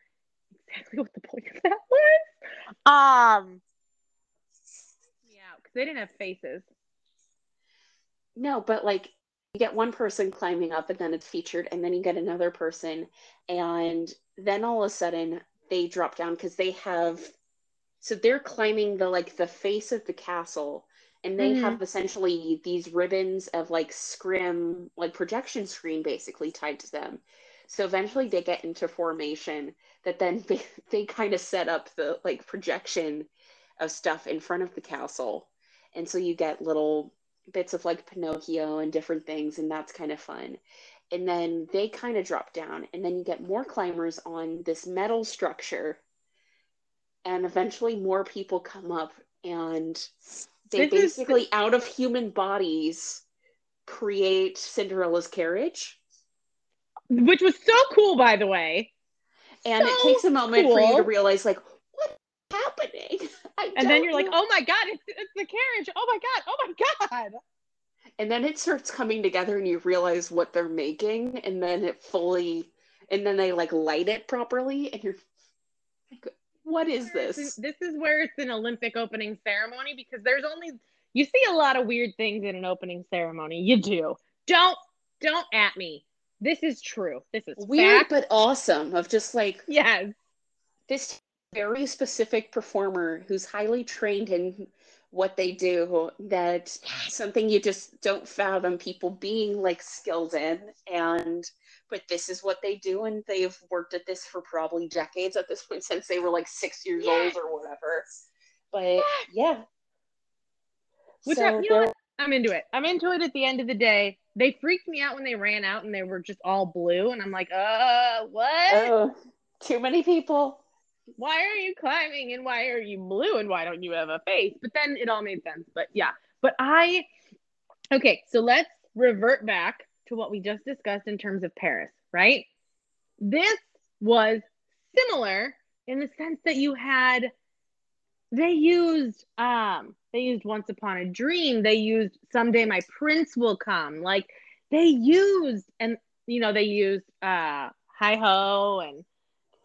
exactly what the point of that was. Um Yeah, cuz they didn't have faces. no, but like you get one person climbing up and then it's featured and then you get another person and then all of a sudden they drop down because they have so they're climbing the like the face of the castle and they Mhm. have essentially these ribbons of like scrim like projection screen basically tied to them. So eventually they get into formation that then they, they kind of set up the like projection of stuff in front of the castle. And so you get little bits of like pinocchio and different things and that's kind of fun. And then they kind of drop down and then you get more climbers on this metal structure and eventually more people come up and they This is- basically out of human bodies create cinderella's carriage which was so cool, by the way. and it takes a moment for you to realize like what's happening I And then you're like, oh my god, it's, it's the carriage. Oh my god, oh my god. and then it starts coming together and you realize what they're making and then it fully and then they like light it properly and you're like what is this this is where it's an Olympic opening ceremony because there's only you see a lot of weird things in an opening ceremony. You do. Don't don't at me. This is true. This is weird fact. but awesome of just like Yes. this very specific performer who's highly trained in what they do that something you just don't fathom people being like skilled in and but this is what they do and they've worked at this for probably decades at this point since they were like six years Yes. old or whatever but yeah Which So I, you know what? i'm into it. I'm into it at the end of the day. They freaked me out when they ran out and they were just all blue and I'm like, "Uh, what? oh too many people why are you climbing and why are you blue and why don't you have a face? But then it all made sense. But yeah, but I, okay, so let's revert back to what we just discussed in terms of Paris, right? This was similar in the sense that you had, they used, um, they used Once Upon a Dream, they used Someday My Prince Will Come, like they used, and you know, they used, uh, Hi Ho and,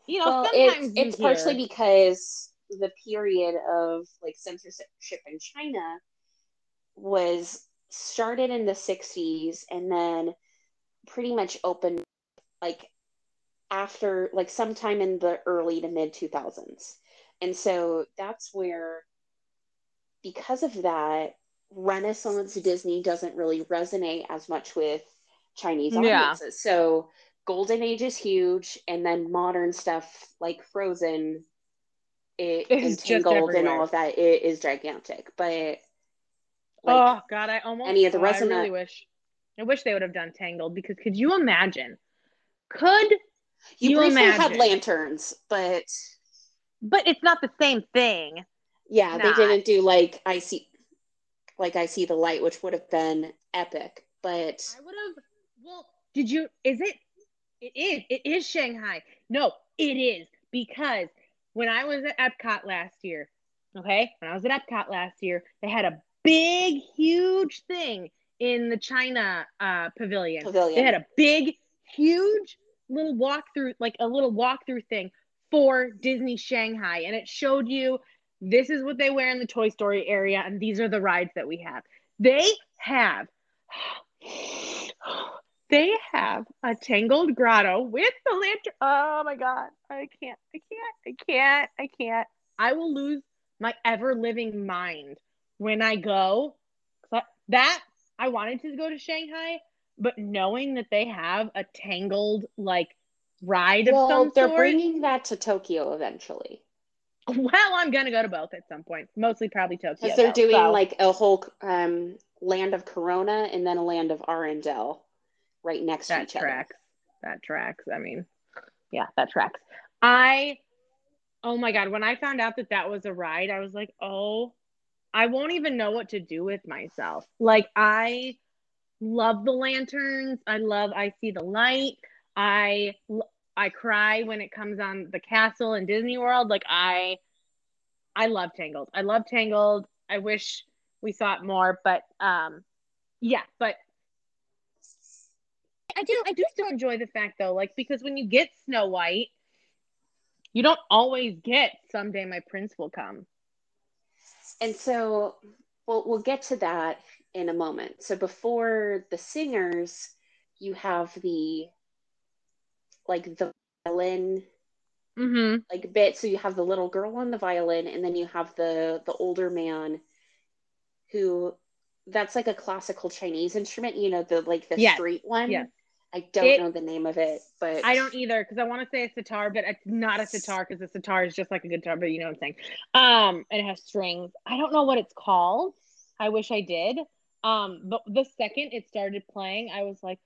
you know, well sometimes it's you it's partially because the period of like censorship in china was started in the 60s and then pretty much opened like after like sometime in the early to mid 2000s and so that's where because of that renaissance disney doesn't really resonate as much with chinese Yeah. audiences. So golden age is huge and then modern stuff like frozen it just entangled and all of that. It is gigantic. But like oh God, I almost any of the oh, rest I really that- wish. I wish they would have done Tangled because could you imagine? Could you, you briefly had imagine? lanterns but but it's not the same thing. yeah they didn't do like i see like i see the light which would have been epic but I would have. Well, did you? Is it? It is. It is Shanghai. No, it is because when I was at Epcot last year, okay, when I was at Epcot last year, they had a big, huge thing in the China uh, pavilion. pavilion They had a big, huge little walkthrough, like a little walkthrough thing for Disney Shanghai. And it showed you this is what they wear in the Toy Story area, and these are the rides that we have. They have they have a tangled grotto with the lantern. Oh my god. I can't. I can't. I can't. I can't. I will lose my ever living mind when I go. That I wanted to go to Shanghai, but knowing that they have a tangled like ride of well some they're sort. bringing that to tokyo eventually well, I'm gonna go to both at some point. Mostly probably Tokyo. because they're though, doing so- like a whole um land of corona and then a land of arendelle right next to that each other tracks. That tracks. I mean, yeah, that tracks. I, oh my god, when I found out that that was a ride, I was like, oh, I won't even know what to do with myself. Like I love the lanterns. I love. I see the light. I I cry when it comes on the castle in Disney World. Like I, I love Tangled. I love Tangled. I wish we saw it more, but um, yeah, but I do I do still enjoy the fact though, like because when you get Snow White, you don't always get someday my prince will come. And so we'll we'll get to that in a moment. So before the singers, you have the like the violin Mm-hmm. like bit. So you have the little girl on the violin, and then you have the the older man who that's like a classical Chinese instrument, you know, the like the Yes, street one. yes. I don't It- know the name of it, but I don't either because I want to say a sitar, but it's not a sitar because a sitar is just like a guitar, but you know what I'm saying. Um, and it has strings. I don't know what it's called. I wish I did. Um, but the second it started playing, I was like,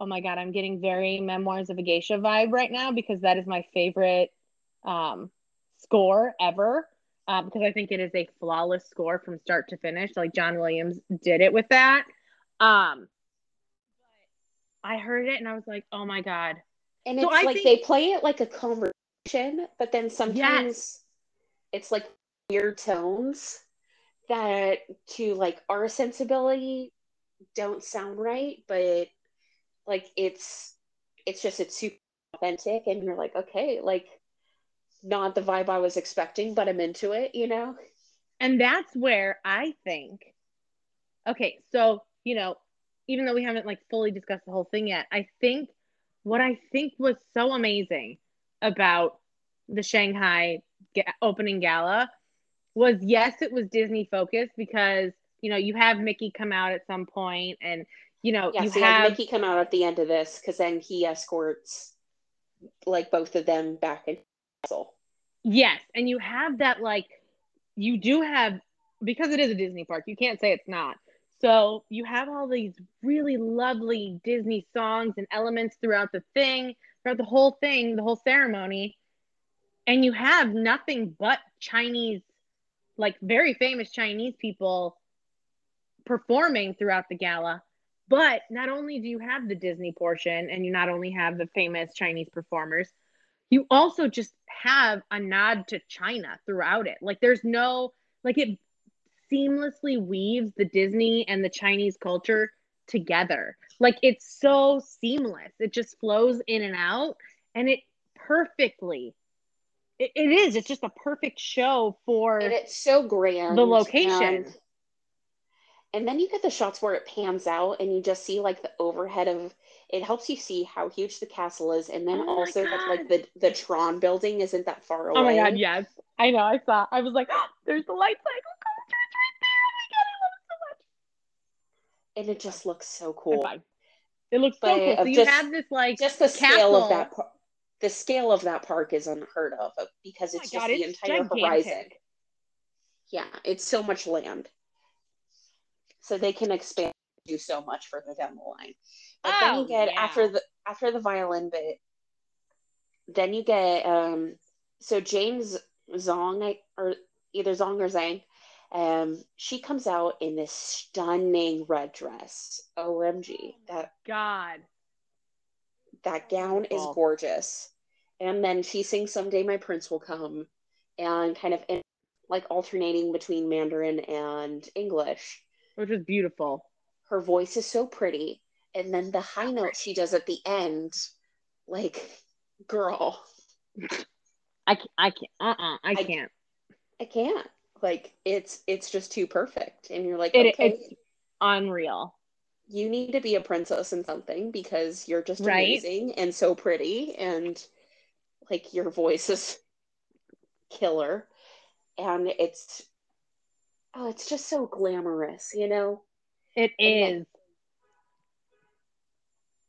oh my god, I'm getting very Memoirs of a Geisha vibe right now because that is my favorite um score ever. Um, because I think it is a flawless score from start to finish. Like John Williams did it with that. Um, I heard it and I was like, oh my god, and So it's I like think- they play it like a conversation, but then sometimes it's like weird tones that to like our sensibility don't sound right, but like it's it's just it's super authentic and you're like, okay, like not the vibe I was expecting, but I'm into it, you know? And that's where I think, okay, so, you know, even though we haven't like fully discussed the whole thing yet, I think what I think was so amazing about the Shanghai ga- opening gala was yes, it was Disney focused because, you know, you have Mickey come out at some point and, you know, Yeah, you so have Mickey come out at the end of this because then he escorts like both of them back in castle. Yes, and you have that like you do have because it is a Disney park, you can't say it's not. So you have all these really lovely Disney songs and elements throughout the thing, throughout the whole thing, the whole ceremony. And you have nothing but Chinese, like very famous Chinese people performing throughout the gala. But not only do you have the Disney portion and you not only have the famous Chinese performers, you also just have a nod to China throughout it. Like there's no like it seamlessly weaves the Disney and the Chinese culture together. Like it's so seamless. It just flows in and out and it perfectly it, it is. It's just a perfect show for And it's so grand. the location. And, and then you get the shots where it pans out and you just see like the overhead of it helps you see how huge the castle is and then Oh also that like the the Tron building isn't that far away. Oh my god, yes. I know, I saw. I was like, oh, there's the light cycle And it just looks so cool. It looks so cool. So you just- have this like Just the scale of that par- the scale of that park is unheard of uh, because Oh it's just God, the it's entire gigantic. horizon. Yeah, it's so much land. So they can expand do so much further down the line. But then Oh, you get yeah. after the after the violin bit, then you get um so Jane Zong or either Zong or Zhang, um, she comes out in this stunning red dress. OMG. That God. that gown is gorgeous. And then she sings Someday My Prince Will Come and kind of in, like alternating between Mandarin and English. Which is beautiful. Her voice is so pretty. And then the high note she does at the end, like, girl, I can't, I can't, uh-uh, I I- can't. I can't. Like, it's it's just too perfect. And you're like, It, okay, It's unreal. you need to be a princess in something because you're just Right. amazing and so pretty and like your voice is killer and it's oh it's just so glamorous you know It And then- is.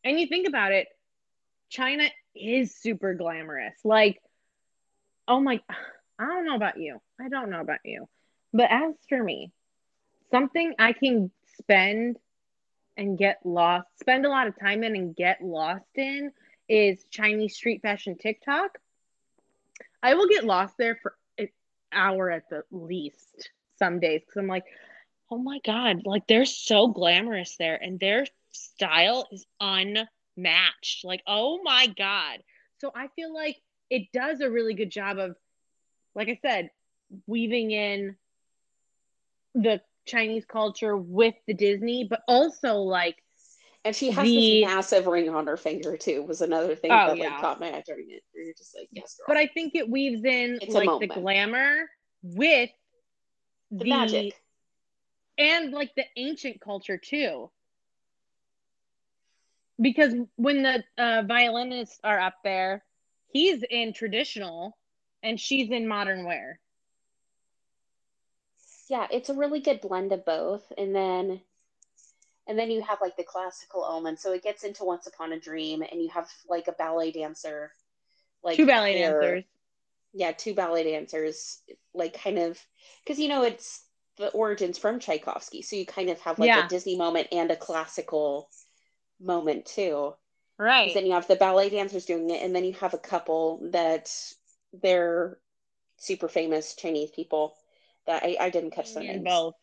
And you think about it, China is super glamorous. Like, oh my, I don't know about you. I don't know about you. But as for me, something I can spend and get lost, spend a lot of time in and get lost in is Chinese street fashion TikTok. I will get lost there for an hour at the least some days because I'm like, oh my God, like they're so glamorous there and their style is unmatched. Like, oh my God. So I feel like it does a really good job of, like I said, weaving in the Chinese culture with the Disney, but also like and she has The- this massive ring on her finger too was another thing Oh, that yeah. like caught my eye during it you're just like yes girl but I think it weaves in It's like the glamour with the, magic and like the ancient culture too. Because when the uh, violinists are up there, he's in traditional and she's in modern wear. Yeah, it's a really good blend of both. And then and then you have like the classical element. So it gets into Once Upon a Dream and you have like a ballet dancer like two ballet hair. dancers. Yeah, two ballet dancers like kind of because you know it's the origins from Tchaikovsky. So you kind of have like yeah. a Disney moment and a classical moment too. Right. Then you have the ballet dancers doing it, and then you have a couple that they're super famous Chinese people that I, I didn't catch their names. Both.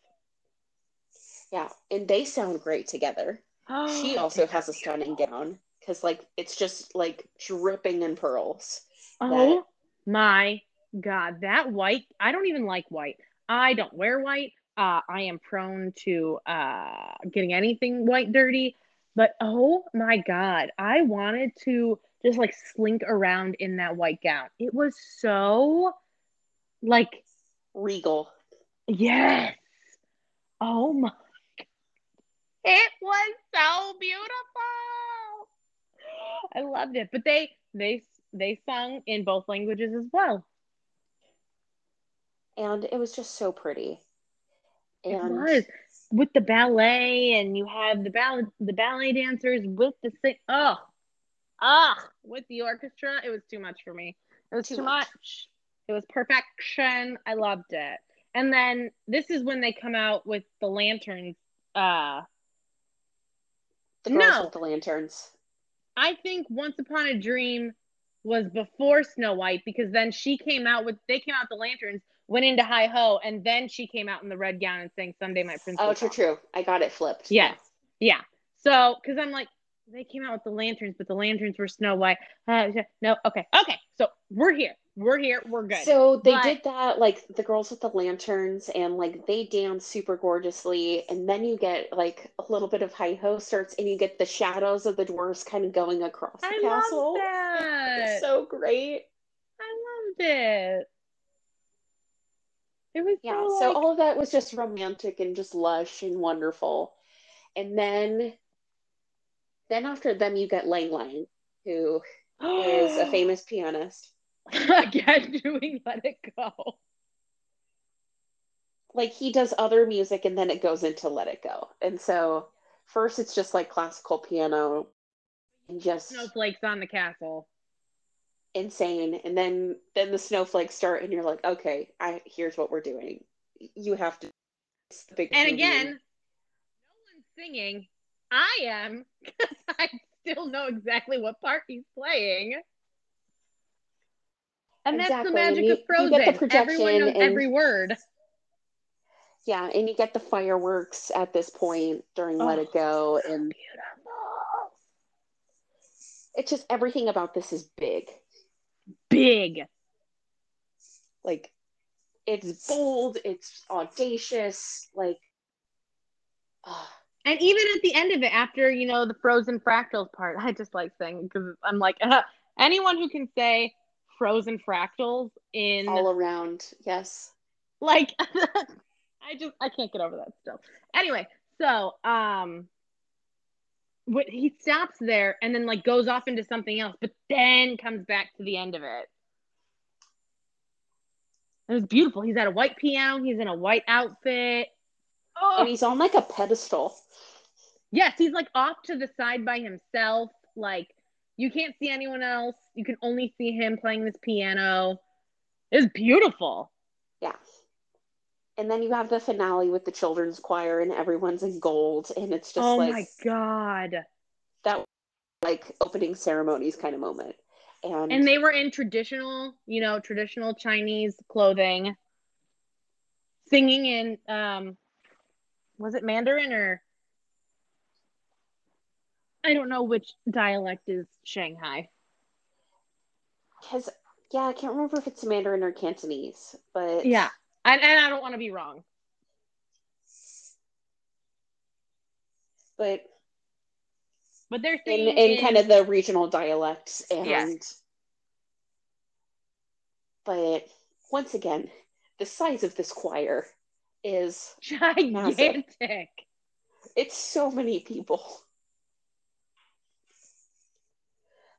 Yeah, and they sound great together. Oh, she also has a stunning gown because like it's just like dripping in pearls. Oh that... my god, that white! I don't even like white. I don't wear white. Uh, I am prone to uh, getting anything white dirty. But oh my God, I wanted to just like slink around in that white gown. It was so like regal. Yes. Oh my. It was so beautiful. I loved it. But they they they sung in both languages as well. And it was just so pretty. And it was with the ballet and you have the ballet the ballet dancers with the sing oh ah with the orchestra it was too much for me it was too, too much. much it was perfection i loved it and then this is when they come out with the lanterns uh the no, the lanterns i think once upon a dream was before snow white because then she came out with they came out the lanterns went into Hi Ho, and then she came out in the red gown and sang "Someday My Prince." Oh, true, true. I got it flipped. Yes, yeah. So, because I'm like, they came out with the lanterns, but the lanterns were Snow White. Uh, no, okay, okay. So we're here. We're here. We're good. So they but... did that, like the girls with the lanterns, and like they dance super gorgeously, and then you get like a little bit of high ho starts, and you get the shadows of the dwarves kind of going across the I castle. that. It's so great. I loved it. It was yeah. So, so all of that was just romantic and just lush and wonderful. And then, then after them, you get Lang Lang, who is a famous pianist. Again, doing Let It Go. Like he does other music, and then it goes into Let It Go. And so, first it's just like classical piano, and just snowflakes on the castle insane and then then the snowflakes start and you're like okay i here's what we're doing you have to and again no one's singing i am because i still know exactly what part he's playing and exactly. that's the magic you, of frozen everyone knows and, every word yeah and you get the fireworks at this point during oh, let it go and beautiful. it's just everything about this is big big. Like it's bold, it's audacious, like uh. And even at the end of it, after you know the frozen fractals part, I just like saying because I'm like uh, anyone who can say frozen fractals in all around, yes. Like I just I can't get over that still. Anyway, so um what he stops there and then like goes off into something else, but then comes back to the end of it. It was beautiful. He's at a white piano. He's in a white outfit. Oh. And he's on like a pedestal. Yes, he's like off to the side by himself. Like you can't see anyone else. You can only see him playing this piano. It's beautiful. Yeah. And then you have the finale with the children's choir and everyone's in gold and it's just oh like Oh my god. That like opening ceremonies kind of moment. And and they were in traditional, you know, traditional Chinese clothing singing in um was it Mandarin or I don't know which dialect is Shanghai. Cuz yeah, I can't remember if it's Mandarin or Cantonese, but Yeah. And, and I don't want to be wrong. But but they're in, in kind of the regional dialects and yeah. but once again, the size of this choir is Gigantic. it's so many people.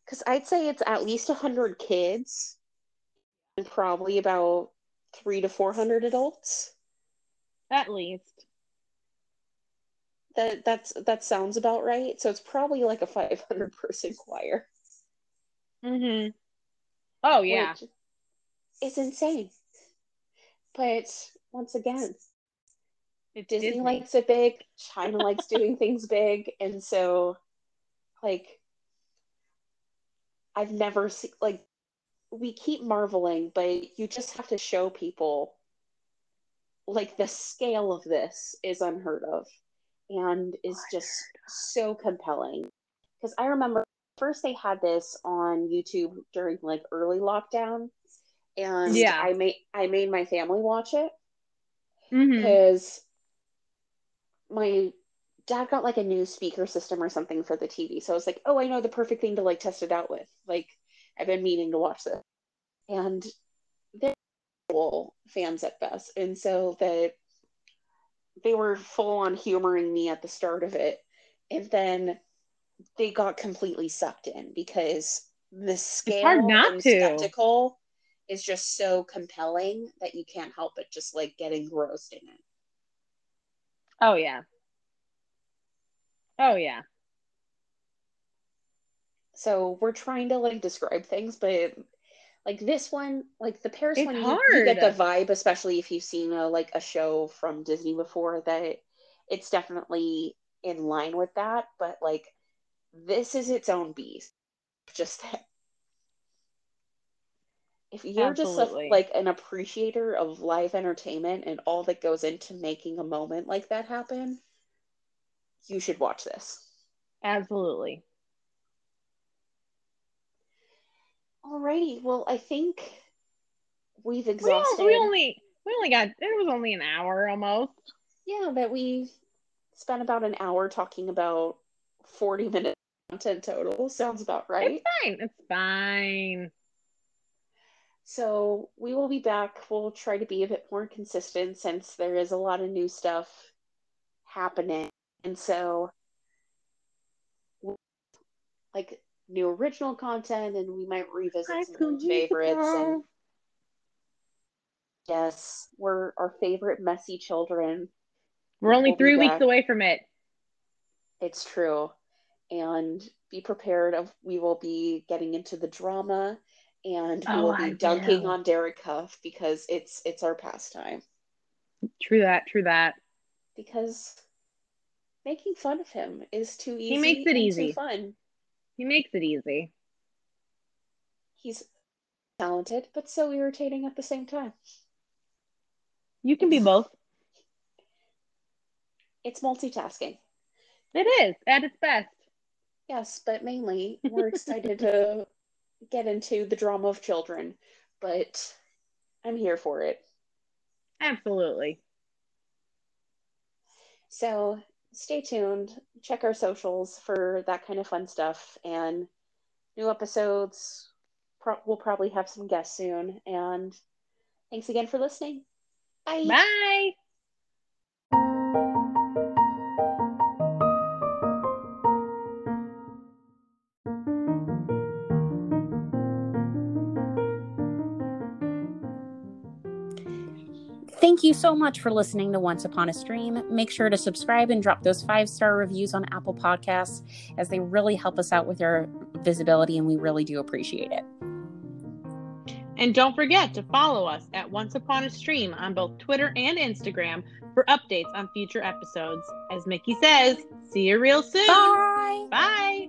Because I'd say it's at least 100 kids and probably about three to 400 adults. At least. That that's that sounds about right. So it's probably like a 500 person choir. Mm-hmm. Oh yeah. Is insane. But once again, It's Disney, Disney. likes it big, China likes doing things big, and so like I've never seen like we keep marveling, but you just have to show people like the scale of this is unheard of and is just so compelling. Because I remember first they had this on YouTube during like early lockdown, and Yeah. I made I made my family watch it mm-hmm. because my dad got like a new speaker system or something for the TV. So I was like, oh, I know the perfect thing to like test it out with. Like, I've been meaning to watch this. And they're fans at best. And so that they were full on humoring me at the start of it. And then they got completely sucked in because the scale and to. spectacle is just so compelling that you can't help but just like get engrossed in it. Oh yeah. Oh yeah. So we're trying to like describe things, but like this one, like the Paris It's one, you, you get the vibe, especially if you've seen a like a show from Disney before, that it's definitely in line with that. But like this is its own beast. Just that if you're just a, like an appreciator of live entertainment and all that goes into making a moment like that happen, you should watch this. Absolutely. Alrighty, well, I think we've We, exhausted. we only we only got it was only an hour almost. yeah, that we spent about an hour talking about 40 minutes content total. Sounds about right. It's fine. It's fine. So we will be back. We'll try to be a bit more consistent since there is a lot of new stuff happening. And so, like new original content, and we might revisit High some favorites. And yes, we're our favorite messy children. We're only We'll three weeks back. away from it. It's true. And be prepared of we will be getting into the drama and we Oh, will be I dunking will. on Derek Hough because it's it's our pastime. True that. True that. Because making fun of him is too easy. He makes it easy. Fun. He makes it easy. He's talented, but so irritating at the same time. You can be both. It's multitasking. It is at its best. Yes, but mainly we're excited to get into the drama of children. But I'm here for it. Absolutely. So stay tuned. Check our socials for that kind of fun stuff and new episodes. Pro- we'll probably have some guests soon. And thanks again for listening. Bye. Bye. Thank you so much for listening to Once Upon a Stream. Make sure to subscribe and drop those five star reviews on Apple Podcasts as they really help us out with our visibility and we really do appreciate it. And don't forget to follow us at Once Upon a Stream on both Twitter and Instagram for updates on future episodes. As Mickey says, see you real soon. Bye. Bye.